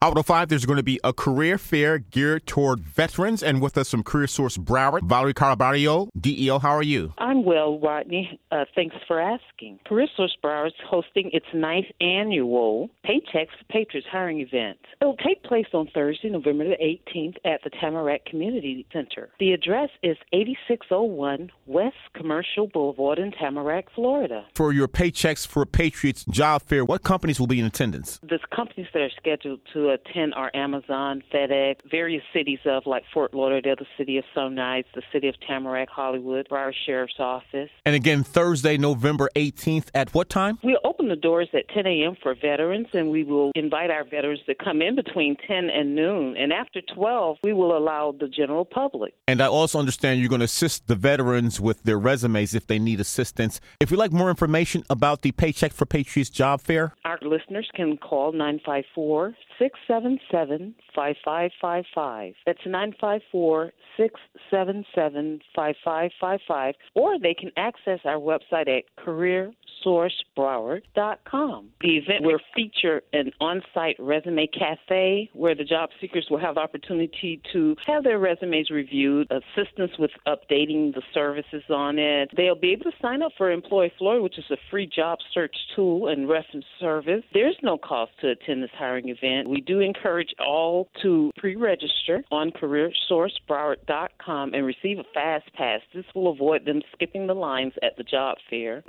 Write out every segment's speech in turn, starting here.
Out of five, there's going to be a career fair geared toward veterans, and with us from Career Source Broward, Valerie Caraballo, DEO. How are you? I'm well, Rodney. Uh, thanks for asking. Career Source Broward is hosting its ninth annual Paychecks for Patriots hiring event. It will take place on Thursday, November the 18th at the Tamarac Community Center. The address is 8601 West Commercial Boulevard in Tamarac, Florida. For your Paychecks for Patriots job fair, what companies will be in attendance? The companies that are scheduled to attend are Amazon, FedEx, various cities of like Fort Lauderdale, the city of Sunrise, the city of Tamarac, Hollywood, Broward Sheriff's Office. And again, Thursday, November 18th at what time? We'll open the doors at 10 a.m. for veterans, and we will invite our veterans to come in between 10 and noon. And after 12, we will allow the general public. And I also understand you're going to assist the veterans with their resumes if they need assistance. If you'd like more information about the Paycheck for Patriots job fair, our listeners can call 954 677 5555. That's 954 677 5555. Or they can access our website at careersourcebroward.com. The event will feature an on site resume cafe where the job seekers will have the opportunity to have their resumes reviewed, assistance with updating the services on it. They'll be able to sign up for Employ Florida, which is a free job search tool and reference service. There's no cost to attend this hiring event. We do encourage all to pre register on careersourcebroward.com and receive a fast pass. This will avoid them skipping the lines at the job fair.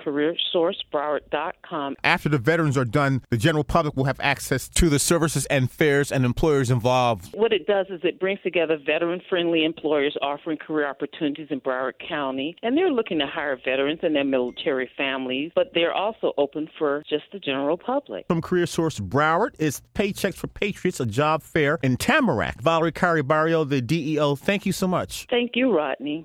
careersourcebroward.com. After the veterans are done, the general public will have access to the services and fairs and employers involved. What it does is it brings together veteran friendly employers offering career opportunities in Broward County. And they're looking to hire veterans and their military families, but they're also open for just the general public. From Career Source Broward is Paychecks for Patriots, a job fair in Tamarac. Valerie Caraballo, the DEO, thank you so much. Thank you, Rodney.